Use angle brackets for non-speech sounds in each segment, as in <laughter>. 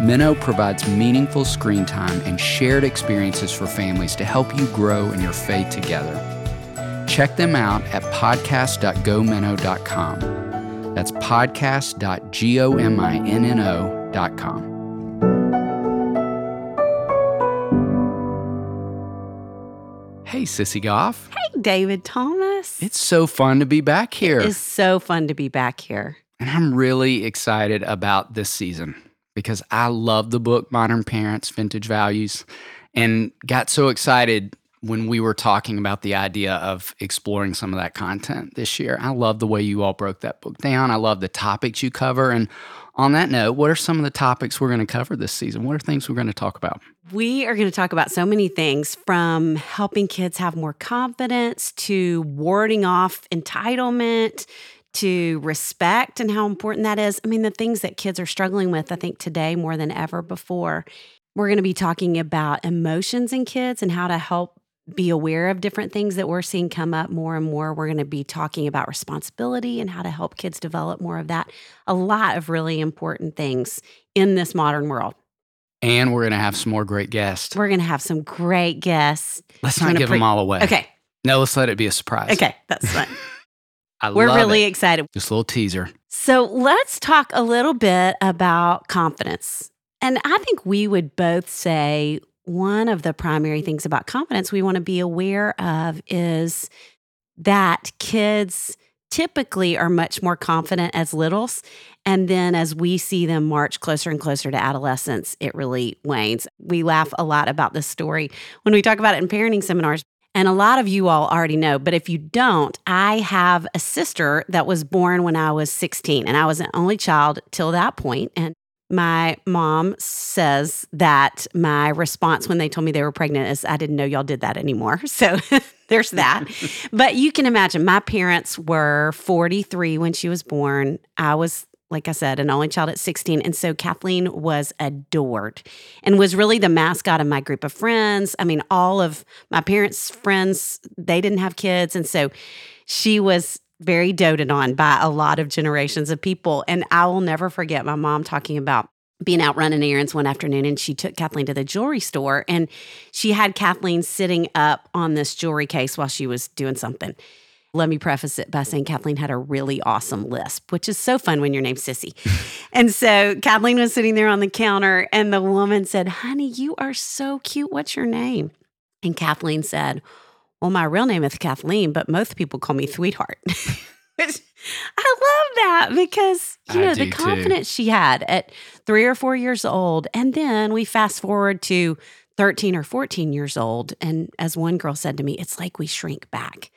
Minno provides meaningful screen time and shared experiences for families to help you grow in your faith together. Check them out at podcast.gominno.com. That's podcast.gominno.com. Hey, Sissy Goff. Hey, David Thomas. It's so fun to be back here. It is so fun to be back here. And I'm really excited about this season because I love the book Modern Parents Vintage Values and got so excited when we were talking about the idea of exploring some of that content this year. I love the way you all broke that book down. I love the topics you cover. And on that note, what are some of the topics we're going to cover this season? What are things we're going to talk about? We are going to talk about so many things from helping kids have more confidence to warding off entitlement to respect and how important that is. I mean, the things that kids are struggling with, I think today more than ever before. We're going to be talking about emotions in kids and how to help be aware of different things that we're seeing come up more and more. We're going to be talking about responsibility and how to help kids develop more of that. A lot of really important things in this modern world. And we're going to have some more great guests. We're going to have some great guests. Let's not give pre- them all away. Okay. No, let's let it be a surprise. Okay, that's fine. <laughs> I We're really it. excited. Just a little teaser. So let's talk a little bit about confidence. And I think we would both say one of the primary things about confidence we want to be aware of is that kids typically are much more confident as littles. And then as we see them march closer and closer to adolescence, it really wanes. We laugh a lot about this story when we talk about it in parenting seminars and a lot of you all already know, but if you don't, I have a sister that was born when I was 16, and I was an only child till that point. And my mom says that my response when they told me they were pregnant is, I didn't know y'all did that anymore. <laughs> So <laughs> there's that. <laughs> but you can imagine, my parents were 43 when she was born. I was like I said, an only child at 16. And so Kathleen was adored and was really the mascot of my group of friends. I mean, all of my parents' friends, they didn't have kids. And so she was very doted on by a lot of generations of people. And I will never forget my mom talking about being out running errands one afternoon and she took Kathleen to the jewelry store and she had Kathleen sitting up on this jewelry case while she was doing something. Let me preface it by saying Kathleen had a really awesome lisp, which is so fun when your name's Sissy. <laughs> And so Kathleen was sitting there on the counter, and the woman said, Honey, you are so cute. What's your name? And Kathleen said, Well, my real name is Kathleen, but most people call me Sweetheart. <laughs> Which I love that because, you know, the too. confidence she had at three or four years old. And then we fast forward to 13 or 14 years old. And as one girl said to me, it's like we shrink back.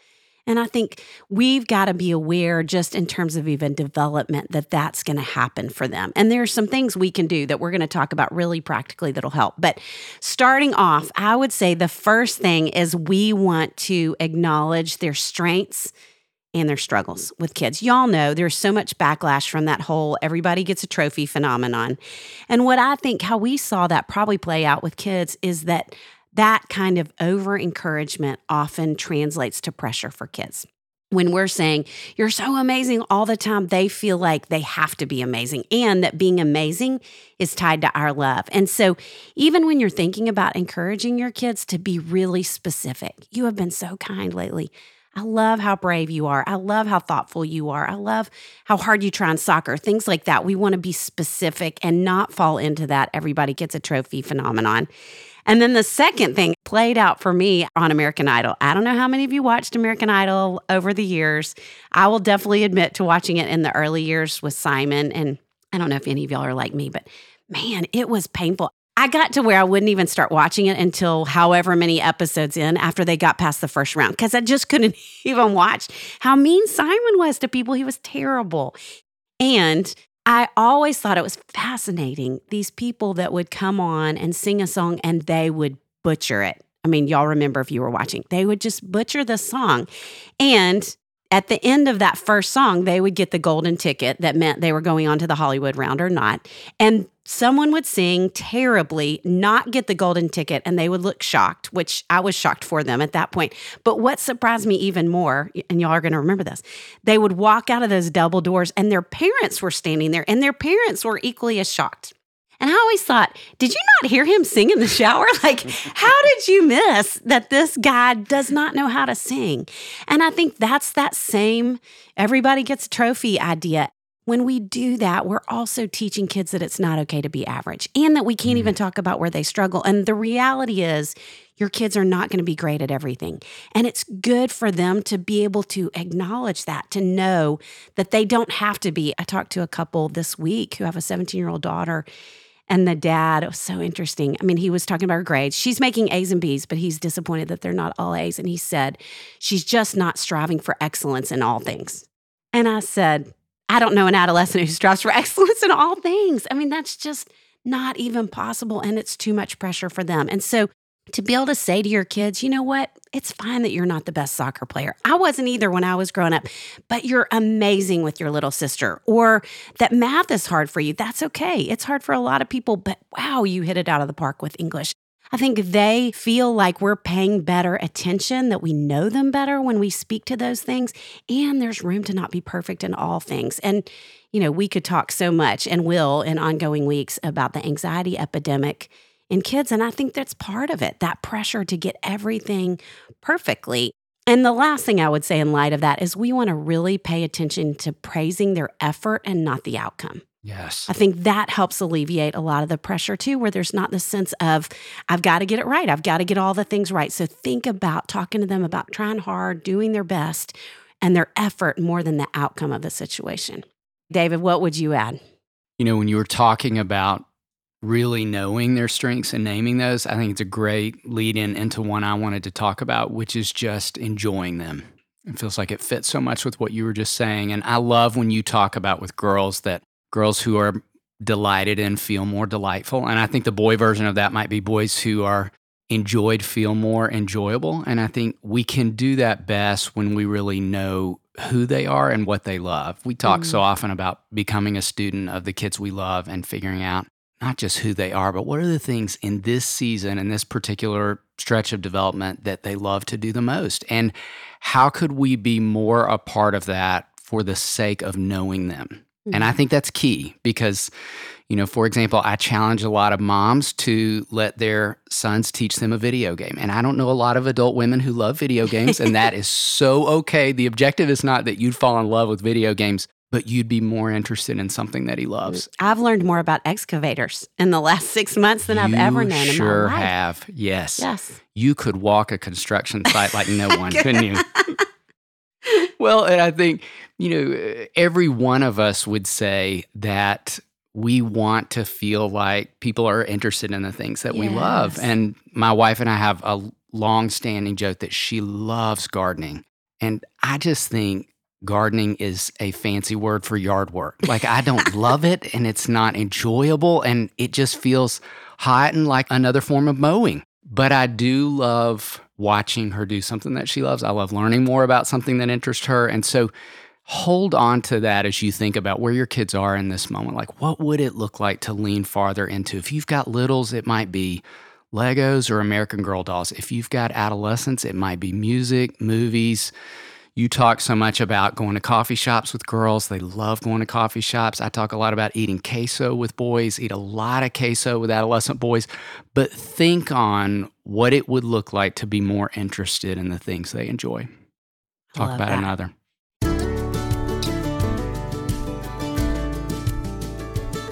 And I think we've got to be aware, just in terms of even development, that that's going to happen for them. And there's some things we can do that we're going to talk about really practically that'll help. But starting off, I would say the first thing is we want to acknowledge their strengths and their struggles with kids. Y'all know there's so much backlash from that whole everybody gets a trophy phenomenon. And what I think how we saw that probably play out with kids is that that kind of over encouragement often translates to pressure for kids. When we're saying, you're so amazing all the time, they feel like they have to be amazing and that being amazing is tied to our love. And so, even when you're thinking about encouraging your kids to be really specific, you have been so kind lately. I love how brave you are. I love how thoughtful you are. I love how hard you try in soccer, things like that. We want to be specific and not fall into that everybody gets a trophy phenomenon. And then the second thing played out for me on American Idol. I don't know how many of you watched American Idol over the years. I will definitely admit to watching it in the early years with Simon. And I don't know if any of y'all are like me, but man, it was painful. I got to where I wouldn't even start watching it until however many episodes in after they got past the first round because I just couldn't <laughs> even watch how mean Simon was to people. He was terrible. And I always thought it was fascinating these people that would come on and sing a song and they would butcher it. I mean, y'all remember if you were watching, they would just butcher the song. And at the end of that first song, they would get the golden ticket that meant they were going on to the Hollywood round or not. And someone would sing terribly, not get the golden ticket, and they would look shocked, which I was shocked for them at that point. But what surprised me even more, and y'all are going to remember this, they would walk out of those double doors and their parents were standing there, and their parents were equally as shocked. And I always thought, did you not hear him sing in the shower? <laughs> Like, how did you miss that this guy does not know how to sing? And I think that's that same everybody gets a trophy idea. When we do that, we're also teaching kids that it's not okay to be average and that we can't even mm-hmm. talk about where they struggle. And the reality is, your kids are not going to be great at everything. And it's good for them to be able to acknowledge that, to know that they don't have to be. I talked to a couple this week who have a 17 year old daughter. And the dad, was so interesting. I mean, he was talking about her grades. She's making A's and B's, but he's disappointed that they're not all A's. And he said, she's just not striving for excellence in all things. And I said, I don't know an adolescent who strives for <laughs> excellence in all things. I mean, that's just not even possible. And it's too much pressure for them. And so to be able to say to your kids, you know what? It's fine that you're not the best soccer player. I wasn't either when I was growing up, but you're amazing with your little sister. Or that math is hard for you. That's okay. It's hard for a lot of people, but wow, you hit it out of the park with English. I think they feel like we're paying better attention, that we know them better when we speak to those things. And there's room to not be perfect in all things. And, you know, we could talk so much and will in ongoing weeks about the anxiety epidemic in kids. And I think that's part of it that pressure to get everything perfectly. And the last thing I would say in light of that is we want to really pay attention to praising their effort and not the outcome. Yes. I think that helps alleviate a lot of the pressure too, where there's not the sense of, I've got to get it right. I've got to get all the things right. So think about talking to them about trying hard, doing their best, and their effort more than the outcome of the situation. David, what would you add? You know, when you were talking about really knowing their strengths and naming those, I think it's a great lead in into one I wanted to talk about, which is just enjoying them. It feels like it fits so much with what you were just saying. And I love when you talk about with girls that girls who are delighted and feel more delightful. And I think the boy version of that might be boys who are enjoyed feel more enjoyable. And I think we can do that best when we really know who they are and what they love. We talk so mm-hmm. often about becoming a student of the kids we love and figuring out not just who they are, but what are the things in this season, in this particular stretch of development that they love to do the most? And how could we be more a part of that for the sake of knowing them? And I mm-hmm. think that's key because, you know, for example, I challenge a lot of moms to let their sons teach them a video game. And I don't know a lot of adult women who love video games, and that <laughs> is so okay. The objective is not that you'd fall in love with video games, but you'd be more interested in something that he loves. Mm. I've learned more about excavators in the last <laughs> six months than I've ever known Sure in my life. have. Yes. Yes. You could walk a construction site like no <laughs> one, couldn't you? <laughs> Well, and I think, you know, eh, every one of us would say that we want to feel like people are interested in the things that we love. And my wife and I have a long standing joke that she loves gardening. And I just think gardening is a fancy word for yard work. Like, I don't <laughs> love it and it's not enjoyable and it just feels hot and like another form of mowing. But I do love watching her do something that she loves. I love learning more about something that interests her. And so hold on to that as you think about where your kids are in this moment. Like, what would it look like to lean farther into? If you've got littles, it might be Legos or American Girl dolls. If you've got adolescents, it might be music, movies. You talk so much about going to coffee shops with girls. They love going to coffee shops. I talk a lot about eating queso with boys, eat a lot of queso with adolescent boys. But think on what it would look like to be more interested in the things they enjoy. Talk about that. another.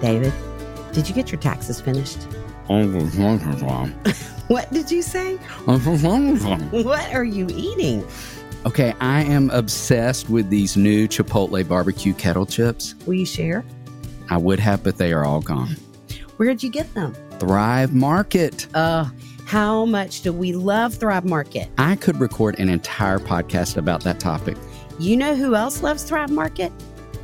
David, did you get your taxes finished? <laughs> What did you say? What are you eating? Okay, I am obsessed with these new Chipotle barbecue kettle chips. Will you share? I would have, but they are all gone. Where'd you get them? Thrive Market. Uh, how much do we love Thrive Market? I could record an entire podcast about that topic. You know who else loves Thrive Market?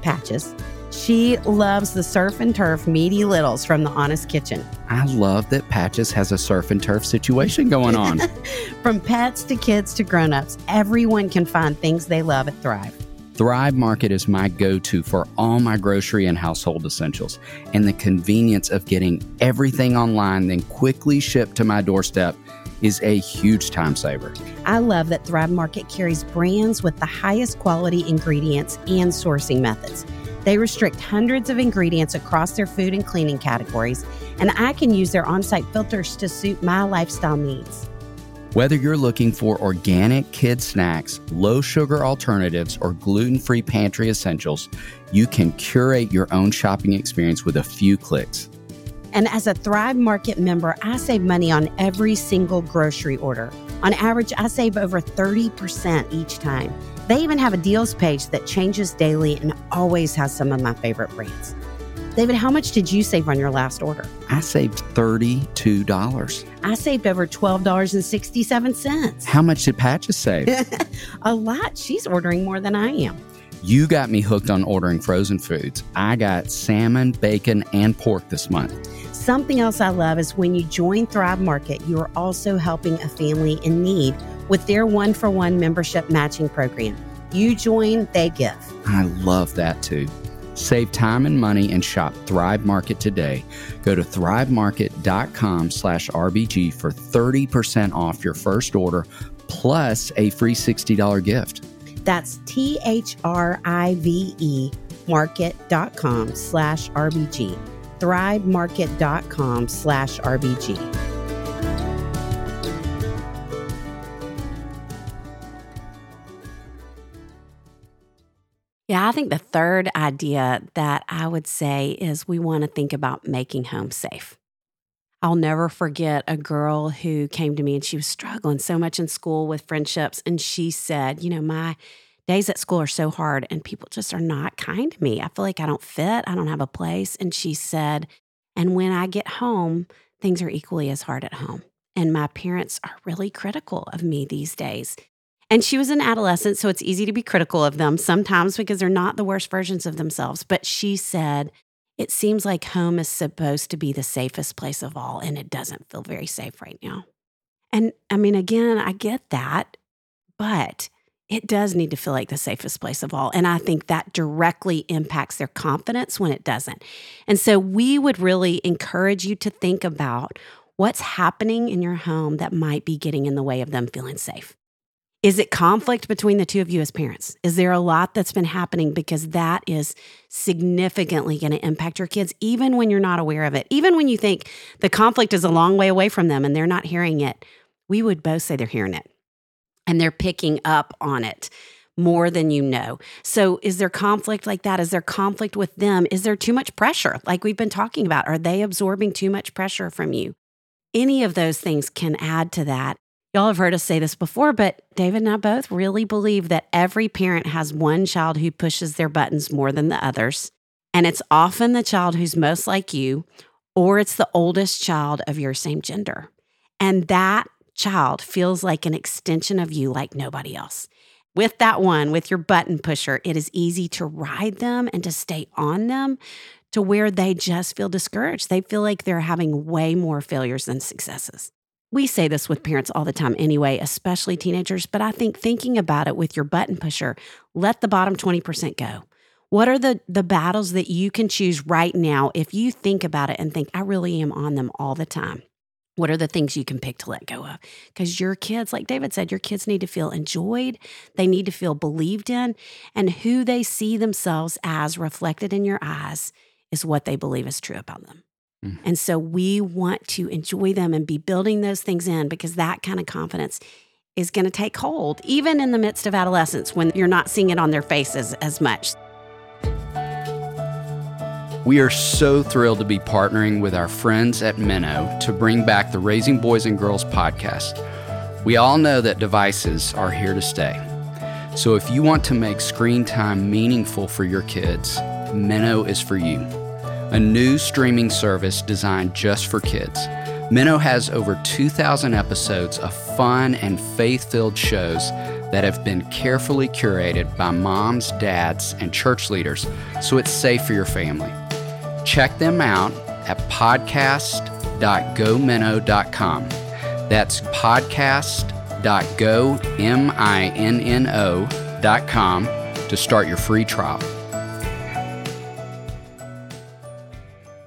Patches. She loves the surf and turf meaty littles from the Honest Kitchen. I love that Patches has a surf and turf situation going on. <laughs> From pets to kids to grown-ups, everyone can find things they love at Thrive. Thrive Market is my go to for all my grocery and household essentials, and the convenience of getting everything online, then quickly shipped to my doorstep is a huge time saver. I love that Thrive Market carries brands with the highest quality ingredients and sourcing methods. They restrict hundreds of ingredients across their food and cleaning categories, and I can use their on site filters to suit my lifestyle needs. Whether you're looking for organic kid snacks, low sugar alternatives, or gluten free pantry essentials, you can curate your own shopping experience with a few clicks. And as a Thrive Market member, I save money on every single grocery order. On average, I save over 30% each time. They even have a deals page that changes daily and always has some of my favorite brands. David, how much did you save on your last order? I saved $32. I saved over $12.67. How much did Patches save? <laughs> a lot. She's ordering more than I am. You got me hooked on ordering frozen foods. I got salmon, bacon, and pork this month. Something else I love is when you join Thrive Market, you are also helping a family in need with their one for one membership matching program. You join, they give. I love that too. Save time and money and shop Thrive Market today. Go to thrivemarket.com slash RBG for 30% off your first order plus a free $60 gift. That's T H R I V E market.com slash RBG thrivemarket.com slash RBG. Yeah, I think the third idea that I would say is we want to think about making home safe. I'll never forget a girl who came to me and she was struggling so much in school with friendships. And she said, You know, my days at school are so hard and people just are not kind to me. I feel like I don't fit, I don't have a place. And she said, and when I get home, things are equally as hard at home. And my parents are really critical of me these days. And she was an adolescent, so it's easy to be critical of them sometimes because they're not the worst versions of themselves. But she said, It seems like home is supposed to be the safest place of all, and it doesn't feel very safe right now. And I mean, again, I get that, but it does need to feel like the safest place of all. And I think that directly impacts their confidence when it doesn't. And so we would really encourage you to think about what's happening in your home that might be getting in the way of them feeling safe. Is it conflict between the two of you as parents? Is there a lot that's been happening because that is significantly going to impact your kids, even when you're not aware of it? Even when you think the conflict is a long way away from them and they're not hearing it, we would both say they're hearing it and they're picking up on it more than you know. So, is there conflict like that? Is there conflict with them? Is there too much pressure, like we've been talking about? Are they absorbing too much pressure from you? Any of those things can add to that. Y'all have heard us say this before, but David and I both really believe that every parent has one child who pushes their buttons more than the others. And it's often the child who's most like you, or it's the oldest child of your same gender. And that child feels like an extension of you like nobody else. With that one, with your button pusher, it is easy to ride them and to stay on them to where they just feel discouraged. They feel like they're having way more failures than successes. We say this with parents all the time anyway, especially teenagers, but I think thinking about it with your button pusher, let the bottom 20% go. What are the the battles that you can choose right now if you think about it and think I really am on them all the time? What are the things you can pick to let go of? Because your kids, like David said, your kids need to feel enjoyed. They need to feel believed in. And who they see themselves as reflected in your eyes is what they believe is true about them. Mm. And so we want to enjoy them and be building those things in because that kind of confidence is going to take hold, even in the midst of adolescence when you're not seeing it on their faces as much. We are so thrilled to be partnering with our friends at Minno to bring back the Raising Boys and Girls podcast. We all know that devices are here to stay. So if you want to make screen time meaningful for your kids, Minno is for you. A new streaming service designed just for kids. Minno has over 2,000 episodes of fun and faith filled shows that have been carefully curated by moms, dads, and church leaders so it's safe for your family. Check them out at podcast.gominno.com. That's podcast.gominno.com to start your free trial.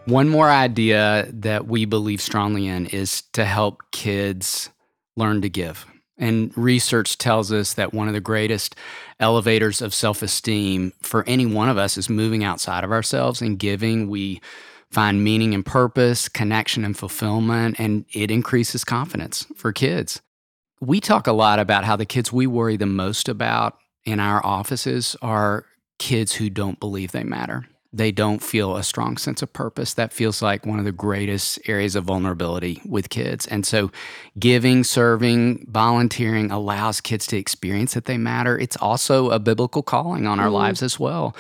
One more idea that we believe strongly in is to help kids learn to give. And research tells us that one of the greatest elevators of self esteem for any one of us is moving outside of ourselves and giving. We find meaning and purpose, connection and fulfillment, and it increases confidence for kids. we talk a lot about how the kids we worry the most about in our offices are kids who don't believe they matter they don't feel a strong sense of purpose. That feels like one of the greatest areas of vulnerability with kids. And so, giving, serving, volunteering allows kids to experience that they matter. It's also a biblical calling on our mm. lives as well.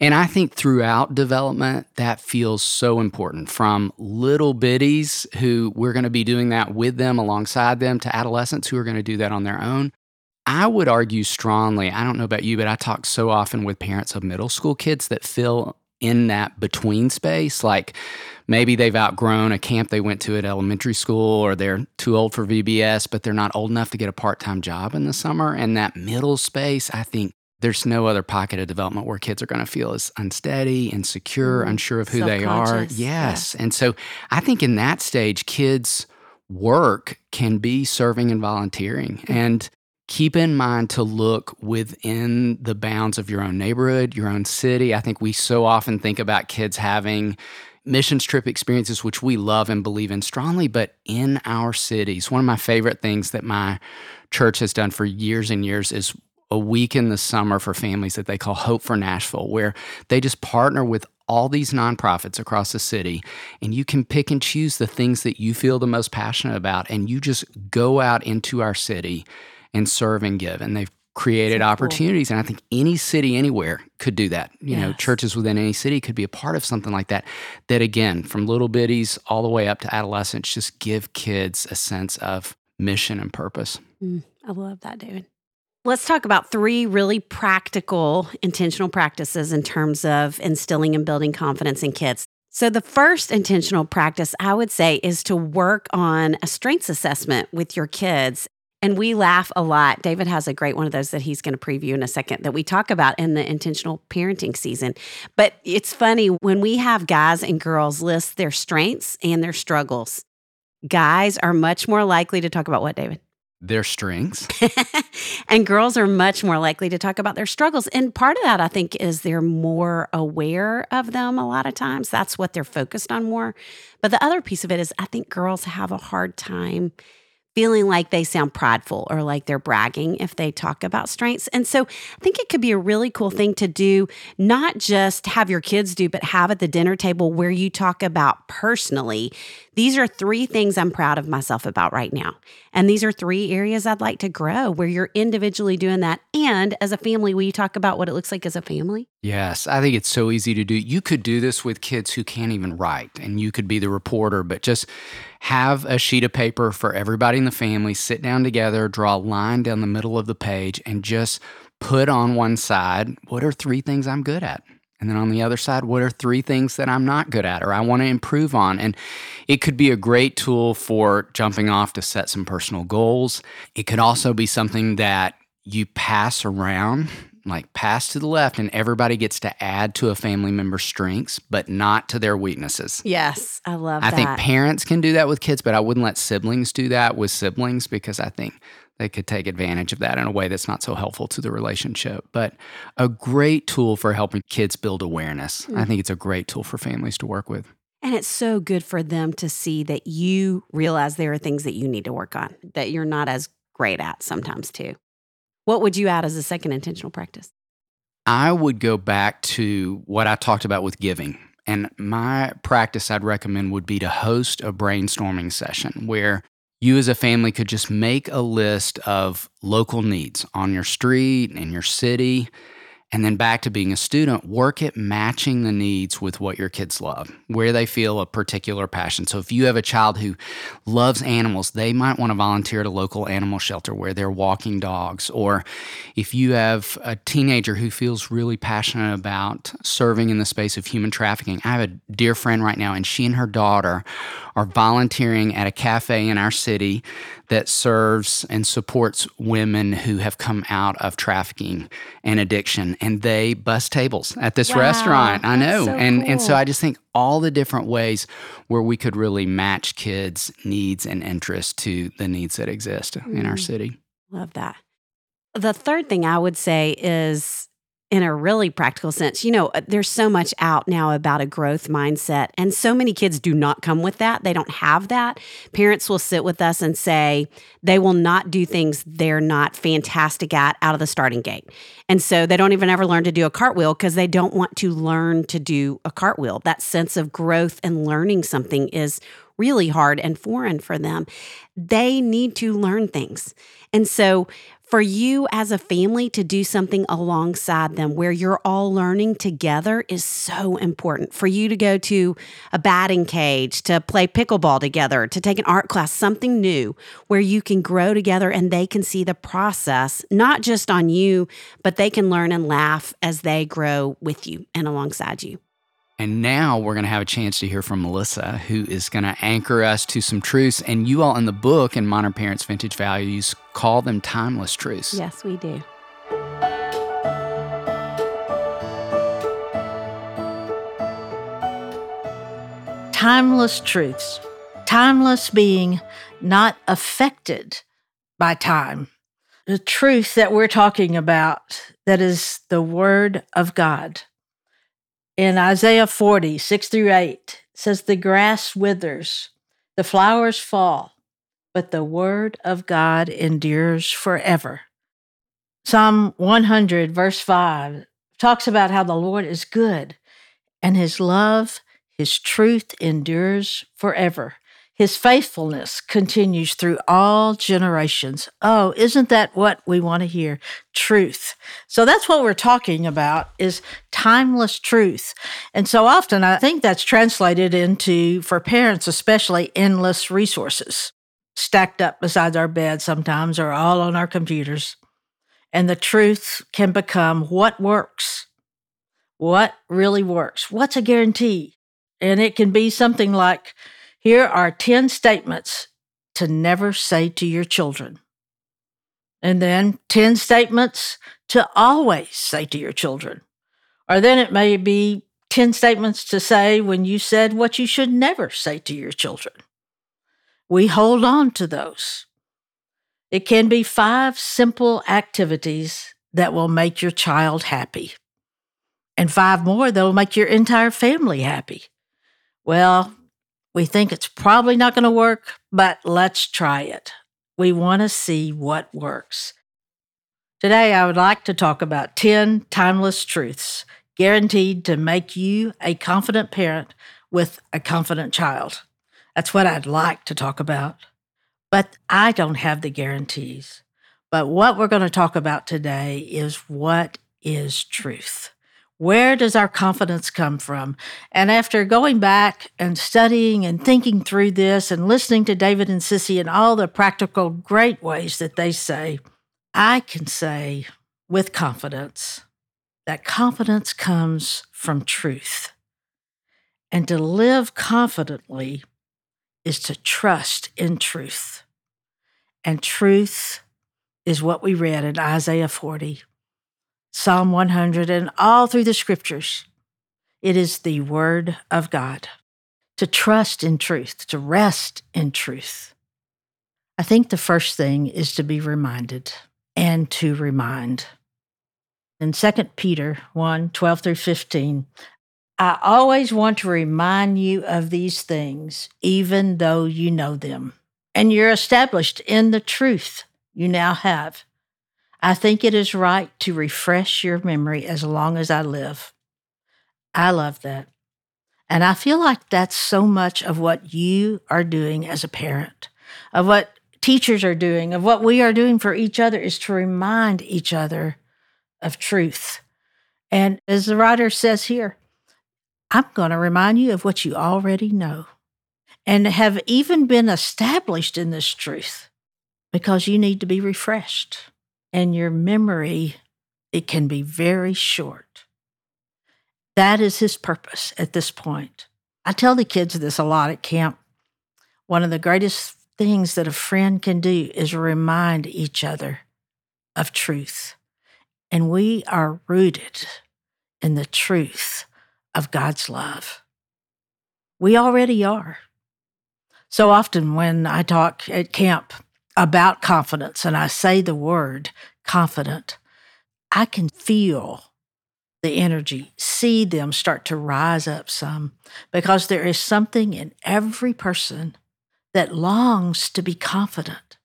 And I think throughout development, that feels so important from little biddies who we're going to be doing that with them, alongside them, to adolescents who are going to do that on their own. I would argue strongly, I don't know about you, but I talk so often with parents of middle school kids that feel in that between space. Like maybe they've outgrown a camp they went to at elementary school or they're too old for VBS, but they're not old enough to get a part time job in the summer. And that middle space, I think there's no other pocket of development where kids are going to feel as unsteady, insecure, mm, unsure of who they are. Yes. Yeah. And so I think in that stage, kids' work can be serving and volunteering. Mm. And keep in mind to look within the bounds of your own neighborhood, your own city. I think we so often think about kids having missions trip experiences, which we love and believe in strongly, but in our cities. One of my favorite things that my church has done for years and years is a week in the summer for families that they call Hope for Nashville, where they just partner with all these nonprofits across the city, and you can pick and choose the things that you feel the most passionate about, and you just go out into our city and serve and give. And they've created so opportunities. Cool. And I think any city anywhere could do that. You yes. know, churches within any city could be a part of something like that. That again, from little bitties all the way up to adolescents, just give kids a sense of mission and purpose. Mm, I love that, David. Let's talk about three really practical, intentional practices in terms of instilling and building confidence in kids. So, the first intentional practice I would say is to work on a strengths assessment with your kids and we laugh a lot. David has a great one of those that he's going to preview in a second that we talk about in the intentional parenting season. But it's funny when we have guys and girls list their strengths and their struggles. Guys are much more likely to talk about what, David? Their strengths. <laughs> and girls are much more likely to talk about their struggles. And part of that, I think, is they're more aware of them a lot of times. That's what they're focused on more. But the other piece of it is, I think girls have a hard time feeling like they sound prideful or like they're bragging if they talk about strengths. And so I think it could be a really cool thing to do, not just have your kids do, but have at the dinner table where you talk about personally these are three things I'm proud of myself about right now. And these are three areas I'd like to grow where you're individually doing that. And as a family, will you talk about what it looks like as a family? Yes, I think it's so easy to do. You could do this with kids who can't even write, and you could be the reporter, but just have a sheet of paper for everybody in the family, sit down together, draw a line down the middle of the page, and just put on one side what are three things I'm good at? And then on the other side, what are three things that I'm not good at or I want to improve on? And it could be a great tool for jumping off to set some personal goals. It could also be something that you pass around, like pass to the left, and everybody gets to add to a family member's strengths, but not to their weaknesses. Yes, I love that. I that. think parents can do that with kids, but I wouldn't let siblings do that with siblings because I think they could take advantage of that in a way that's not so helpful to the relationship. But a great tool for helping kids build awareness. Mm. I think it's a great tool for families to work with. And it's so good for them to see that you realize there are things that you need to work on that you're not as great at sometimes, too. What would you add as a second intentional practice? I would go back to what I talked about with giving. And my practice I'd recommend would be to host a brainstorming session where you as a family could just make a list of local needs on your street, in your city, and then back to being a student, work at matching the needs with what your kids love, where they feel a particular passion. So if you have a child who loves animals, they might want to volunteer at a local animal shelter where they're walking dogs. Or if you have a teenager who feels really passionate about serving in the space of human trafficking, I have a dear friend right now, and she and her daughter are volunteering at a cafe in our city that serves and supports women who have come out of trafficking and addiction and they bus tables at this wow, restaurant. I know. So and cool. and so I just think all the different ways where we could really match kids' needs and interests to the needs that exist mm. in our mm. city. Love that. The third thing I would say is in a really practical sense, you know, uh, there's so much out now about a growth mindset, and so many kids do not come with that. They don't have that. Parents will sit with us and say they will not do things they're not fantastic at out of the starting gate. And so they don't even ever learn to do a cartwheel because they don't want to learn to do a cartwheel. That sense of growth and learning something is really hard and foreign for them. They need to learn things. And so for you as a family to do something alongside them where you're all learning together is so important. For you to go to a batting cage, to play pickleball together, to take an art class, something new where you can grow together and they can see the process, not just on you, but they can learn and laugh as they grow with you and alongside you. And now we're going to have a chance to hear from Melissa, who is going to anchor us to some truths. And you all in the book in Modern Parents Vintage Values call them timeless truths. Yes, we do. Timeless truths. Timeless being not affected by time. The truth that we're talking about, that is the Word of God in Isaiah 40, 6 through 8, says, The grass withers, the flowers fall, but the word of God endures forever. Psalm 100, verse 5, talks about how the Lord is good and his love, his truth endures forever. His faithfulness continues through all generations. Oh, isn't that what we want to hear? Truth. So that's what we're talking about is timeless truth. And so often I think that's translated into, for parents especially, endless resources stacked up beside our bed sometimes or all on our computers. And the truth can become what works. What really works? What's a guarantee? And it can be something like, here are 10 statements to never say to your children. And then 10 statements to always say to your children. Or then it may be 10 statements to say when you said what you should never say to your children. We hold on to those. It can be five simple activities that will make your child happy, and five more that will make your entire family happy. Well, we think it's probably not going to work, but let's try it. We want to see what works. Today, I would like to talk about 10 timeless truths guaranteed to make you a confident parent with a confident child. That's what I'd like to talk about. But I don't have the guarantees. But what we're going to talk about today is what is truth. Where does our confidence come from? And after going back and studying and thinking through this and listening to David and Sissy and all the practical, great ways that they say, I can say with confidence that confidence comes from truth. And to live confidently is to trust in truth. And truth is what we read in Isaiah 40. Psalm 100, and all through the scriptures. It is the Word of God. To trust in truth, to rest in truth. I think the first thing is to be reminded and to remind. In 2 Peter 1 12 through 15, I always want to remind you of these things, even though you know them, and you're established in the truth you now have. I think it is right to refresh your memory as long as I live. I love that. And I feel like that's so much of what you are doing as a parent, of what teachers are doing, of what we are doing for each other is to remind each other of truth. And as the writer says here, I'm going to remind you of what you already know and have even been established in this truth because you need to be refreshed and your memory, it can be very short. That is his purpose at this point. I tell the kids this a lot at camp. One of the greatest things that a friend can do is remind each other of truth. And we are rooted in the truth of God's love. We already are. So often when I talk at camp, about confidence and I say the word confident, I can feel the energy, see them start to rise up some, because there is something in every person that longs to be confident,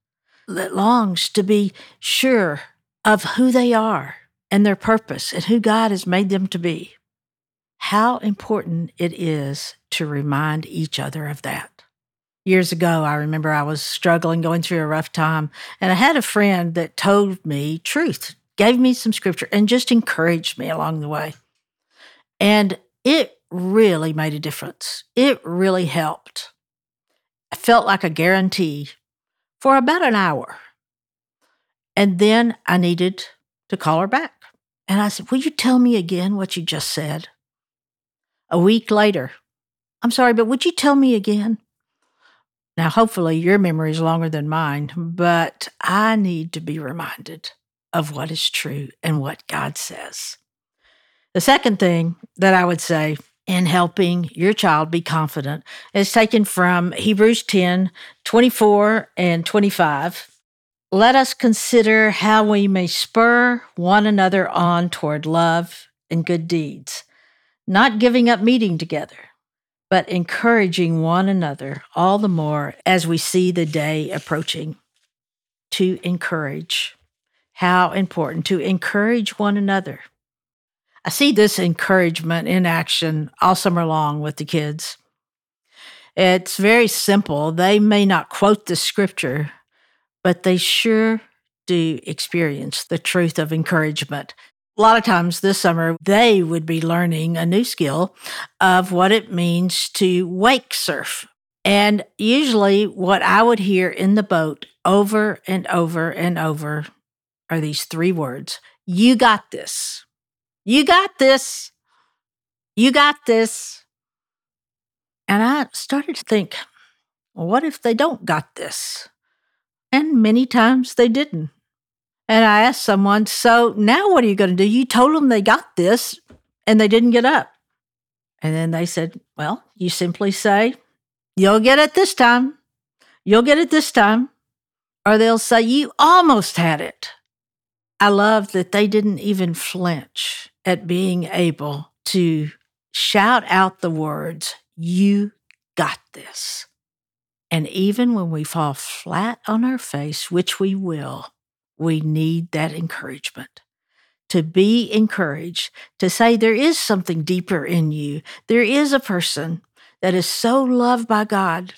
that longs to be sure of who they are and their purpose and who God has made them to be. How important it is to remind each other of that. Years ago, I remember I was struggling, going through a rough time, and I had a friend that told me truth, gave me some scripture, and just encouraged me along the way. And it really made a difference. It really helped. I felt like a guarantee for about an hour. And then I needed to call her back. And I said, Will you tell me again what you just said? A week later, I'm sorry, but would you tell me again? Now, hopefully, your memory is longer than mine, but I need to be reminded of what is true and what God says. The second thing that I would say in helping your child be confident is taken from Hebrews 10 24 and 25. Let us consider how we may spur one another on toward love and good deeds, not giving up meeting together, but encouraging one another all the more as we see the day approaching. To encourage. How important to encourage one another. I see this encouragement in action all summer long with the kids. It's very simple. They may not quote the scripture, but they sure do experience the truth of encouragement. A lot of times this summer, they would be learning a new skill of what it means to wake surf. And usually, what I would hear in the boat over and over and over are these three words You got this. You got this. You got this. And I started to think, well, what if they don't got this? And many times they didn't. And I asked someone, so now what are you going to do? You told them they got this and they didn't get up. And then they said, well, you simply say, you'll get it this time. You'll get it this time. Or they'll say, you almost had it. I love that they didn't even flinch at being able to shout out the words, You got this. And even when we fall flat on our face, which we will, we need that encouragement. To be encouraged, to say there is something deeper in you. There is a person that is so loved by God,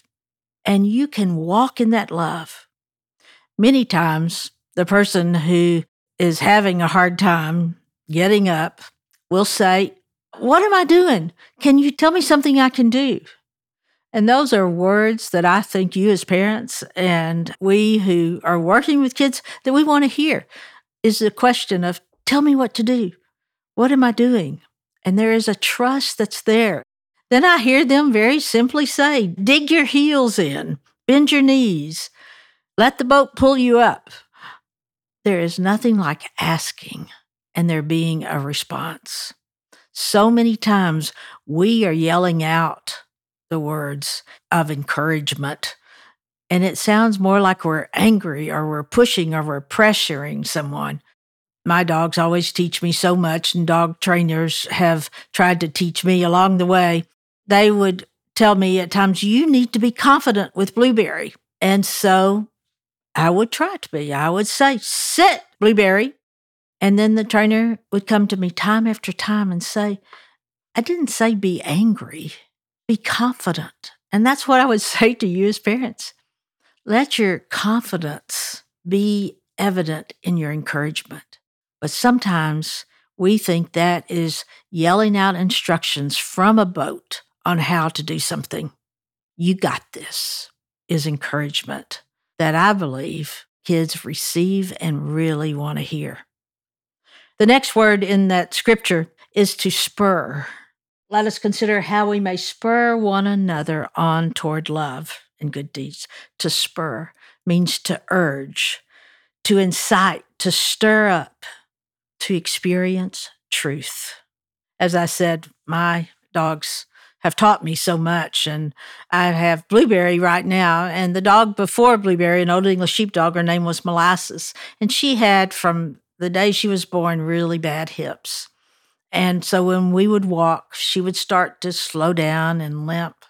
and you can walk in that love. Many times, the person who is having a hard time getting up will say, What am I doing? Can you tell me something I can do? And those are words that I think you, as parents, and we who are working with kids, that we want to hear is the question of, Tell me what to do. What am I doing? And there is a trust that's there. Then I hear them very simply say, Dig your heels in, bend your knees, let the boat pull you up. There is nothing like asking and there being a response. So many times we are yelling out the words of encouragement, and it sounds more like we're angry or we're pushing or we're pressuring someone. My dogs always teach me so much, and dog trainers have tried to teach me along the way. They would tell me at times, you need to be confident with Blueberry. And so I would try to be. I would say, sit, Blueberry. And then the trainer would come to me time after time and say, I didn't say be angry, be confident. And that's what I would <laughs> say to you as parents. Let your confidence be evident in your encouragement. But sometimes we think that is yelling out instructions from a boat on how to do something. You got this is encouragement that I believe kids receive and really want to hear. The next word in that scripture is to spur. Let us consider how we may spur one another on toward love and good deeds. To spur means to urge, to incite, to stir up, to experience truth. As I said, my dogs have taught me so much. And I have Blueberry right now. And the dog before Blueberry, an old English sheepdog, her name was Molasses. And she had, from the day she was born, really bad hips. And so when we would walk, she would start to slow down and limp.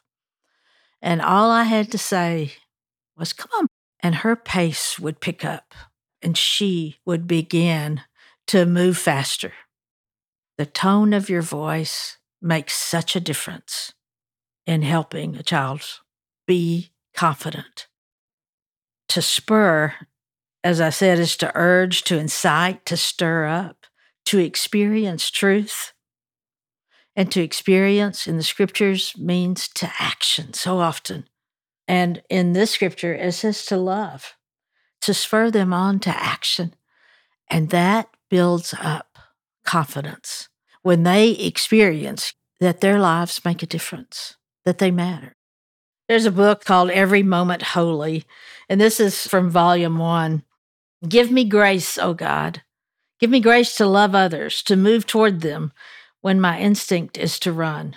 And all I had to say was, Come on. And her pace would pick up and she would begin to move faster. The tone of your voice makes such a difference in helping a child be confident. To spur, as I said, is to urge, to incite, to stir up, to experience truth. And to experience in the scriptures means to action so often. And in this scripture, it says to love, to spur them on to action. And that builds up confidence when they experience that their lives make a difference, that they matter. There's a book called Every Moment Holy, and this is from volume one. Give me grace, O God. Give me grace to love others, to move toward them when my instinct is to run.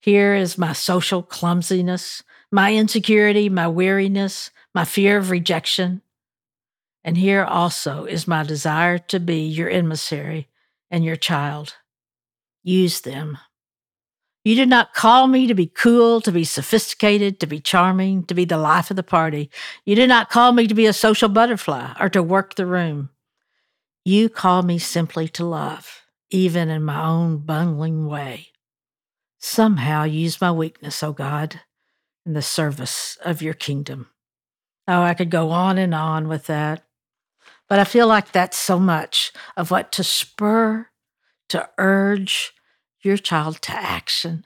Here is my social clumsiness, my insecurity, my weariness, my fear of rejection. And here also is my desire to be your emissary and your child. Use them. You did not call me to be cool, to be sophisticated, to be charming, to be the life of the party. You did not call me to be a social butterfly or to work the room. You call me simply to love, even in my own bungling way. Somehow use my weakness, O oh God, in the service of your kingdom. Oh, I could go on and on with that. But I feel like that's so much of what to spur, to urge your child to action.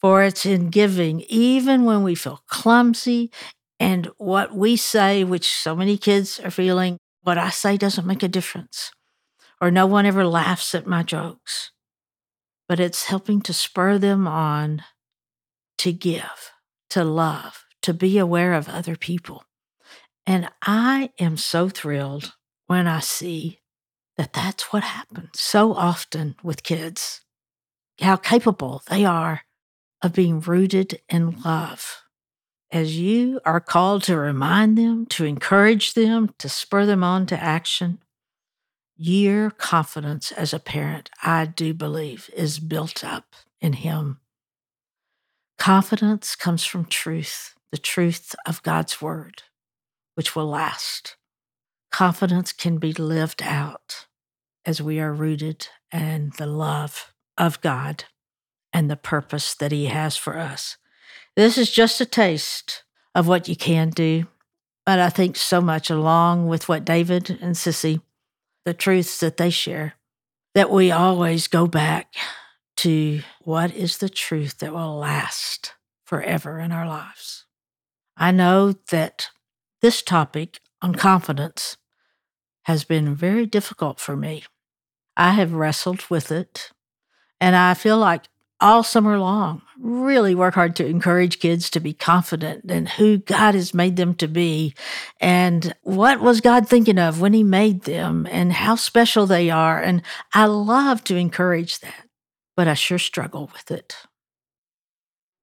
For it's in giving, even when we feel clumsy and what we say, which so many kids are feeling, what I say doesn't make a difference, or no one ever laughs at my jokes. But it's helping to spur them on to give, to love, to be aware of other people. And I am so thrilled when I see that that's what happens so often with kids, how capable they are of being rooted in love. As you are called to remind them, to encourage them, to spur them on to action, your confidence as a parent, I do believe, is built up in Him. Confidence comes from truth, the truth of God's Word which will last. Confidence can be lived out as we are rooted in the love of God and the purpose that He has for us. This is just a taste of what you can do, but I think so much along with what David and Sissy, the truths that they share, that we always go back to what is the truth that will last forever in our lives. I know that this topic on confidence has been very difficult for me. I have wrestled with it, and I feel like all summer long, really work hard to encourage kids to be confident in who God has made them to be and what was God thinking of when He made them and how special they are. And I love to encourage that, but I sure struggle with it.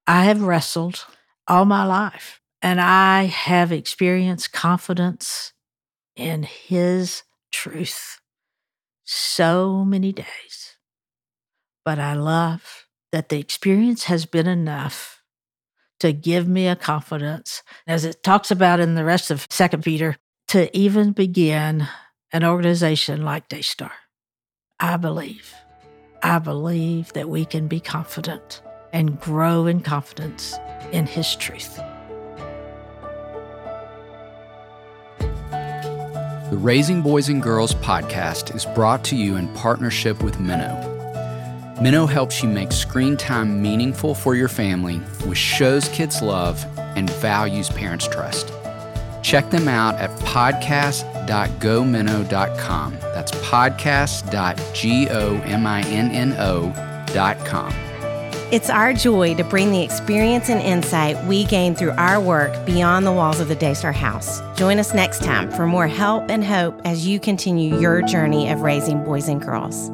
I have wrestled all my life and I have experienced confidence in His truth so many days. But I love that the experience has been enough to give me a confidence, as it talks about in the rest of Second Peter, to even begin an organization like Daystar. I believe, I believe that we can be confident and grow in confidence in His truth. The Raising Boys and Girls podcast is brought to you in partnership with Minno. Minno helps you make screen time meaningful for your family with shows kids love and values parents trust. Check them out at podcast.gominno.com. That's podcast.gominno.com. It's our joy to bring the experience and insight we gain through our work beyond the walls of the Daystar House. Join us next time for more help and hope as you continue your journey of raising boys and girls.